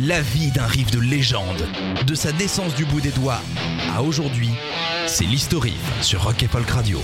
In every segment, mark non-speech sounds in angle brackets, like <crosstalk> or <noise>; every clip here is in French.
La vie d'un riff de légende, de sa naissance du bout des doigts à aujourd'hui, c'est l'historique sur Rock et Folk Radio.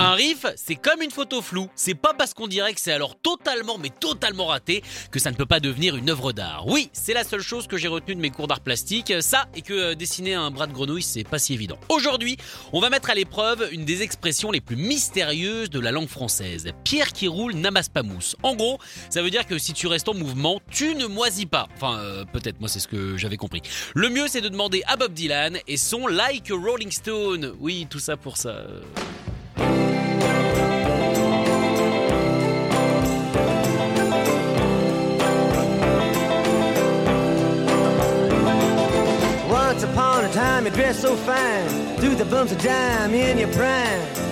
Un riff, c'est comme une photo floue. C'est pas parce qu'on dirait que c'est alors totalement, mais totalement raté que ça ne peut pas devenir une œuvre d'art. Oui, c'est la seule chose que j'ai retenue de mes cours d'art plastique, ça et que euh, dessiner un bras de grenouille, c'est pas si évident. Aujourd'hui, on va mettre à l'épreuve une des expressions les plus mystérieuses de la langue française. Pierre qui roule n'amasse pas mousse. En gros, ça veut dire que si tu restes en mouvement, tu ne moisis pas. Enfin, euh, peut-être, moi c'est ce que j'avais compris. Le mieux, c'est de demander à Bob Dylan et son Like Rolling Stone. Oui, tout ça pour ça. Once upon a time, you dressed so fine, threw the bumps of dime in your prime.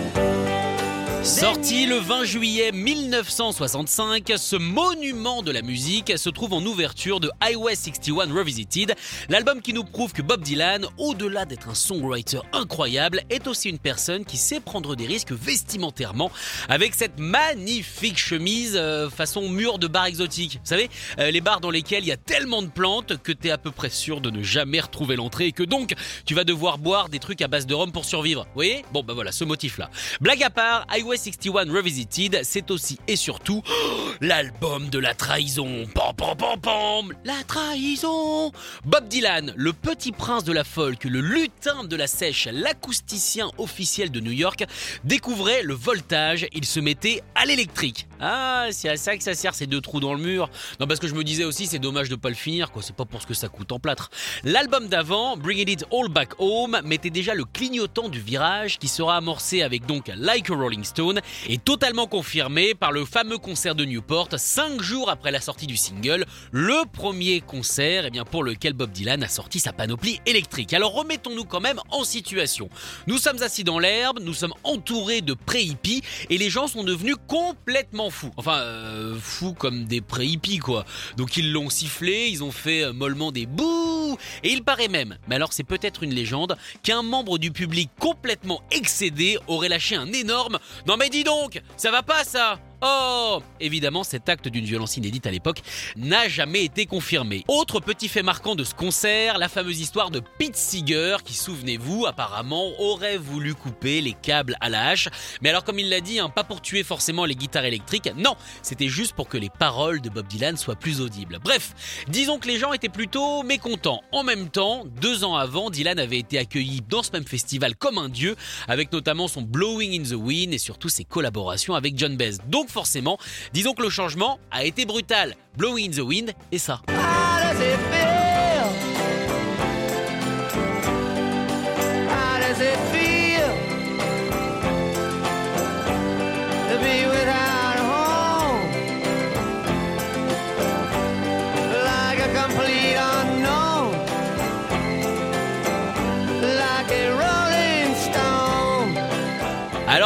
Sorti le 20 juillet 1965, ce monument de la musique se trouve en ouverture de Highway 61 Revisited, l'album qui nous prouve que Bob Dylan, au-delà d'être un songwriter incroyable, est aussi une personne qui sait prendre des risques vestimentairement avec cette magnifique chemise euh, façon mur de bar exotique. Vous savez, euh, les bars dans lesquels il y a tellement de plantes que t'es à peu près sûr de ne jamais retrouver l'entrée et que donc tu vas devoir boire des trucs à base de rhum pour survivre. Vous voyez? Bon bah voilà, ce motif-là. Blague à part, 61 Revisited, c'est aussi et surtout <gasps> l'album de la trahison. Pam pam pam pam La trahison Bob Dylan, le petit prince de la folk, le lutin de la sèche, l'acousticien officiel de New York, découvrait le voltage, il se mettait à l'électrique. Ah, c'est à ça que ça sert ces deux trous dans le mur. Non, parce que je me disais aussi, c'est dommage de pas le finir, quoi. C'est pas pour ce que ça coûte en plâtre. L'album d'avant, Bringing It All Back Home, mettait déjà le clignotant du virage qui sera amorcé avec donc Like a Rolling Stone et totalement confirmé par le fameux concert de Newport, cinq jours après la sortie du single, le premier concert eh bien, pour lequel Bob Dylan a sorti sa panoplie électrique. Alors remettons-nous quand même en situation. Nous sommes assis dans l'herbe, nous sommes entourés de pré-hippies et les gens sont devenus complètement fous. Enfin, euh, fous comme des pré-hippies quoi. Donc ils l'ont sifflé, ils ont fait euh, mollement des bouh et il paraît même, mais alors c'est peut-être une légende, qu'un membre du public complètement excédé aurait lâché un énorme Non mais dis donc, ça va pas ça Oh Évidemment, cet acte d'une violence inédite à l'époque n'a jamais été confirmé. Autre petit fait marquant de ce concert, la fameuse histoire de Pete Seeger, qui, souvenez-vous, apparemment aurait voulu couper les câbles à la hache. Mais alors, comme il l'a dit, hein, pas pour tuer forcément les guitares électriques, non, c'était juste pour que les paroles de Bob Dylan soient plus audibles. Bref, disons que les gens étaient plutôt mécontents. En même temps, deux ans avant, Dylan avait été accueilli dans ce même festival comme un dieu, avec notamment son Blowing in the Wind et surtout ses collaborations avec John Baez. Forcément, disons que le changement a été brutal. Blowing in the Wind et ça. Does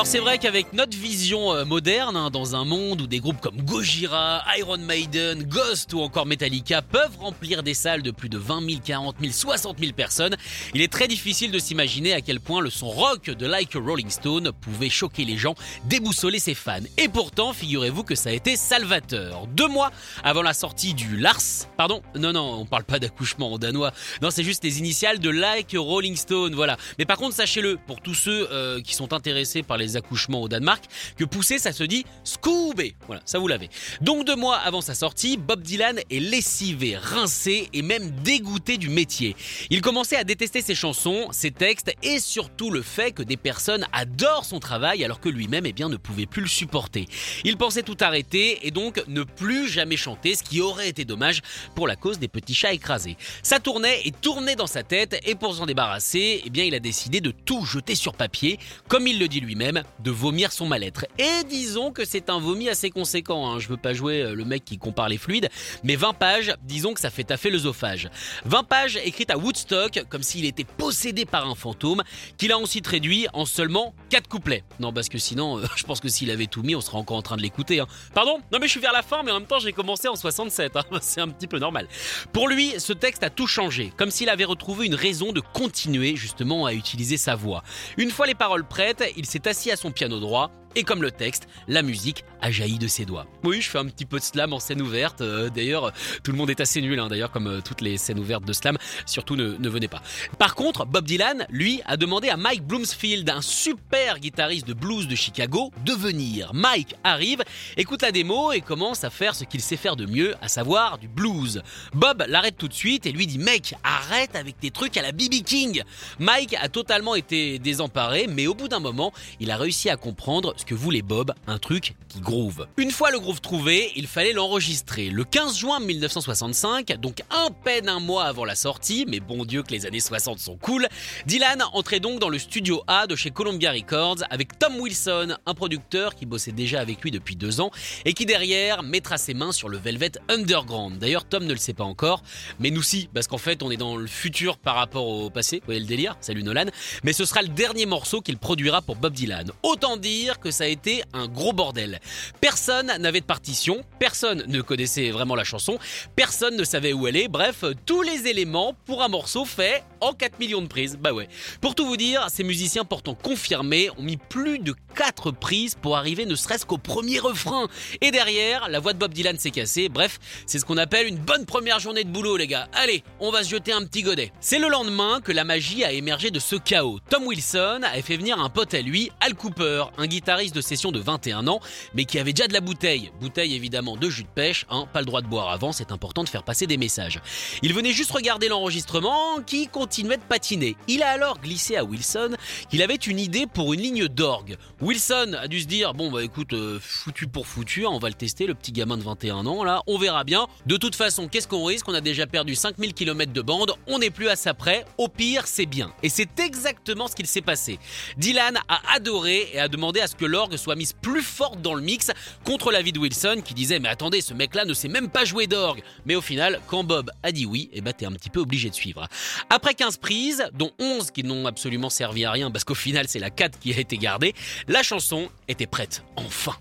Alors c'est vrai qu'avec notre vision euh, moderne, hein, dans un monde où des groupes comme Gojira, Iron Maiden, Ghost ou encore Metallica peuvent remplir des salles de plus de 20 000, 40 000, 60 000 personnes, il est très difficile de s'imaginer à quel point le son rock de Like Rolling Stone pouvait choquer les gens, déboussoler ses fans. Et pourtant, figurez-vous que ça a été salvateur. Deux mois avant la sortie du Lars, pardon, non non, on parle pas d'accouchement en danois, non c'est juste les initiales de Like Rolling Stone, voilà. Mais par contre, sachez-le, pour tous ceux euh, qui sont intéressés par les accouchements au Danemark, que pousser ça se dit Scooby. Voilà, ça vous l'avez. Donc deux mois avant sa sortie, Bob Dylan est lessivé, rincé et même dégoûté du métier. Il commençait à détester ses chansons, ses textes et surtout le fait que des personnes adorent son travail alors que lui-même eh bien, ne pouvait plus le supporter. Il pensait tout arrêter et donc ne plus jamais chanter, ce qui aurait été dommage pour la cause des petits chats écrasés. Ça tournait et tournait dans sa tête et pour s'en débarrasser, eh bien, il a décidé de tout jeter sur papier. Comme il le dit lui-même, de vomir son mal-être. Et disons que c'est un vomi assez conséquent, hein. je veux pas jouer euh, le mec qui compare les fluides, mais 20 pages, disons que ça fait taffer l'œsophage. 20 pages écrites à Woodstock, comme s'il était possédé par un fantôme, qu'il a ensuite réduit en seulement 4 couplets. Non, parce que sinon, euh, <laughs> je pense que s'il avait tout mis, on serait encore en train de l'écouter. Hein. Pardon? Non mais je suis vers la fin, mais en même temps j'ai commencé en 67, hein. <laughs> c'est un petit peu normal. Pour lui, ce texte a tout changé, comme s'il avait retrouvé une raison de continuer justement à utiliser sa voix. Une fois les paroles prêtes, il s'est assis à son piano droit et comme le texte, la musique a jailli de ses doigts. Oui, je fais un petit peu de slam en scène ouverte. Euh, d'ailleurs, tout le monde est assez nul, hein, d'ailleurs, comme euh, toutes les scènes ouvertes de slam. Surtout, ne, ne, venez pas. Par contre, Bob Dylan, lui, a demandé à Mike Bloomsfield, un super guitariste de blues de Chicago, de venir. Mike arrive, écoute la démo et commence à faire ce qu'il sait faire de mieux, à savoir du blues. Bob l'arrête tout de suite et lui dit Mec, arrête avec tes trucs à la BB King. Mike a totalement été désemparé, mais au bout d'un moment, il a réussi à comprendre que voulait Bob, un truc qui groove. Une fois le groove trouvé, il fallait l'enregistrer. Le 15 juin 1965, donc un peine un mois avant la sortie, mais bon Dieu que les années 60 sont cool, Dylan entrait donc dans le studio A de chez Columbia Records avec Tom Wilson, un producteur qui bossait déjà avec lui depuis deux ans et qui derrière mettra ses mains sur le Velvet Underground. D'ailleurs, Tom ne le sait pas encore, mais nous si, parce qu'en fait on est dans le futur par rapport au passé. Vous voyez le délire Salut Nolan. Mais ce sera le dernier morceau qu'il produira pour Bob Dylan. Autant dire que ça a été un gros bordel. Personne n'avait de partition, personne ne connaissait vraiment la chanson, personne ne savait où elle est, bref, tous les éléments pour un morceau fait en 4 millions de prises. Bah ouais. Pour tout vous dire, ces musiciens pourtant confirmés ont mis plus de 4 prises pour arriver ne serait-ce qu'au premier refrain. Et derrière, la voix de Bob Dylan s'est cassée. Bref, c'est ce qu'on appelle une bonne première journée de boulot, les gars. Allez, on va se jeter un petit godet. C'est le lendemain que la magie a émergé de ce chaos. Tom Wilson avait fait venir un pote à lui, Al Cooper, un guitariste de session de 21 ans, mais qui avait déjà de la bouteille. Bouteille évidemment de jus de pêche, hein, pas le droit de boire avant, c'est important de faire passer des messages. Il venait juste regarder l'enregistrement qui de patiner. Il a alors glissé à Wilson qu'il avait une idée pour une ligne d'orgue. Wilson a dû se dire bon bah écoute, euh, foutu pour foutu, hein, on va le tester, le petit gamin de 21 ans là, on verra bien. De toute façon, qu'est-ce qu'on risque? On a déjà perdu 5000 km de bande, on n'est plus à ça près, au pire c'est bien. Et c'est exactement ce qu'il s'est passé. Dylan a adoré et a demandé à ce que l'orgue soit mise plus forte dans le mix contre l'avis de Wilson qui disait mais attendez ce mec là ne sait même pas jouer d'orgue. Mais au final quand Bob a dit oui, et eh bah t'es un petit peu obligé de suivre. Après 15 prises, dont 11 qui n'ont absolument servi à rien parce qu'au final c'est la 4 qui a été gardée, la chanson était prête, enfin.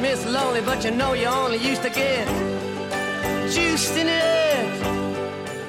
Miss Lonely, but you know you only used to get it.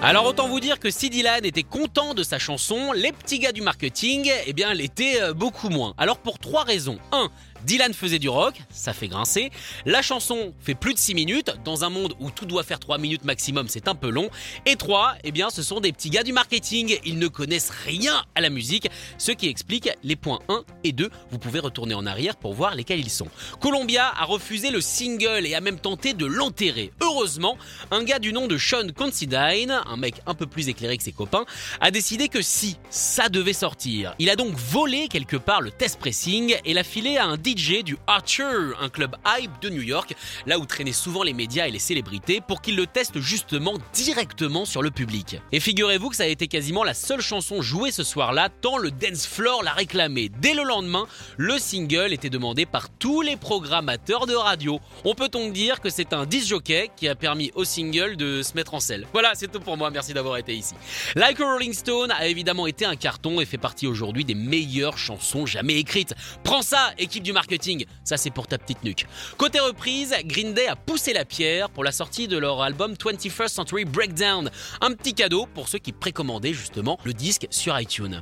Alors autant vous dire que si Dylan était content de sa chanson, les petits gars du marketing, eh bien l'étaient euh, beaucoup moins. Alors pour trois raisons. 1. Dylan faisait du rock, ça fait grincer. La chanson fait plus de 6 minutes, dans un monde où tout doit faire 3 minutes maximum, c'est un peu long. Et 3, eh bien, ce sont des petits gars du marketing, ils ne connaissent rien à la musique, ce qui explique les points 1 et 2. Vous pouvez retourner en arrière pour voir lesquels ils sont. Columbia a refusé le single et a même tenté de l'enterrer. Heureusement, un gars du nom de Sean Considine, un mec un peu plus éclairé que ses copains, a décidé que si, ça devait sortir. Il a donc volé quelque part le test pressing et l'a filé à un du Archer, un club hype de New York, là où traînaient souvent les médias et les célébrités, pour qu'il le teste justement directement sur le public. Et figurez-vous que ça a été quasiment la seule chanson jouée ce soir-là, tant le dance floor l'a réclamé. Dès le lendemain, le single était demandé par tous les programmateurs de radio. On peut donc dire que c'est un disc jockey qui a permis au single de se mettre en selle. Voilà, c'est tout pour moi, merci d'avoir été ici. Like a Rolling Stone a évidemment été un carton et fait partie aujourd'hui des meilleures chansons jamais écrites. Prends ça, équipe du marketing, ça c'est pour ta petite nuque. Côté reprise, Green Day a poussé la pierre pour la sortie de leur album 21st Century Breakdown. Un petit cadeau pour ceux qui précommandaient justement le disque sur iTunes.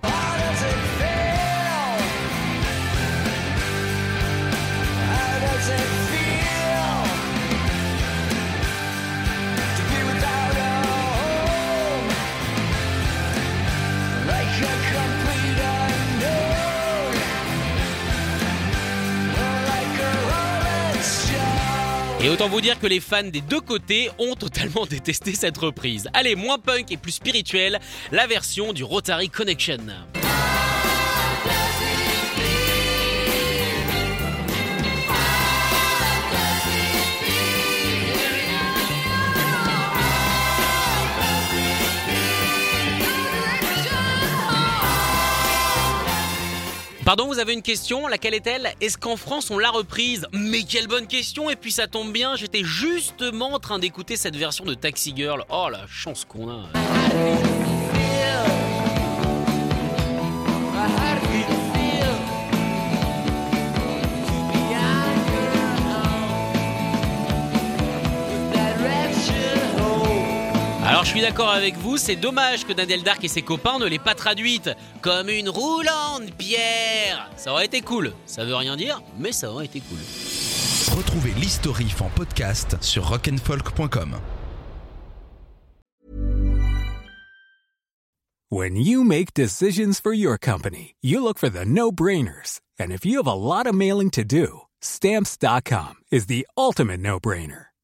Et autant vous dire que les fans des deux côtés ont totalement <laughs> détesté cette reprise. Allez, moins punk et plus spirituel, la version du Rotary Connection. Pardon, vous avez une question Laquelle est-elle? Est-ce qu'en France on l'a reprise? Mais quelle bonne question Et puis ça tombe bien, j'étais justement en train d'écouter cette version de Taxi Girl. Oh la chance qu'on a suis d'accord avec vous, c'est dommage que Daniel Dark et ses copains ne l'aient pas traduite comme une roulante pierre. Ça aurait été cool. Ça veut rien dire, mais ça aurait été cool. Retrouvez l'historif en podcast sur rock'n'folk.com. When you make decisions for your company, you look for the no-brainers. And if you have a lot of mailing to do, stamps.com is the ultimate no-brainer.